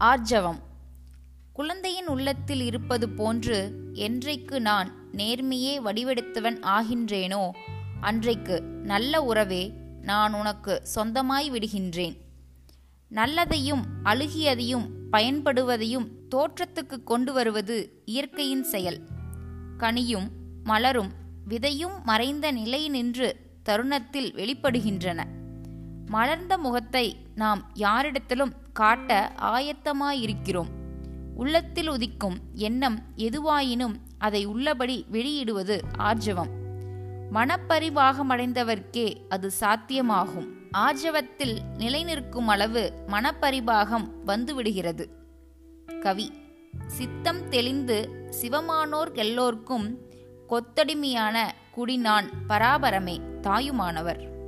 ஆர்ஜவம். குழந்தையின் உள்ளத்தில் இருப்பது போன்று என்றைக்கு நான் நேர்மையே வடிவெடுத்தவன் ஆகின்றேனோ அன்றைக்கு நல்ல உறவே நான் உனக்கு சொந்தமாய் விடுகின்றேன். நல்லதையும் அழுகியதையும் பயன்படுவதையும் தோற்றத்துக்கு கொண்டு வருவது இயற்கையின் செயல். கனியும் மலரும் விதையும் மறைந்த நிலை நின்று தருணத்தில் வெளிப்படுகின்றன. மலர்ந்த முகத்தை நாம் யாரிடத்திலும் காட்ட ஆயத்தமாயிருக்கிறோம். உள்ளத்தில் உதிக்கும் எண்ணம் எதுவாயினும் அதை உள்ளபடி வெளியிடுவது ஆர்ஜவம். மனப்பரிபாகமடைந்தவர்க்கே அது சாத்தியமாகும். ஆர்ஜவத்தில் நிலைநிற்கும் அளவு மனப்பரிபாகம் வந்துவிடுகிறது. கவி சித்தம் தெளிந்து சிவமானோர் எல்லோர்க்கும் கொத்தடிமையான குடிநான் பராபரமே தாயுமானவர்.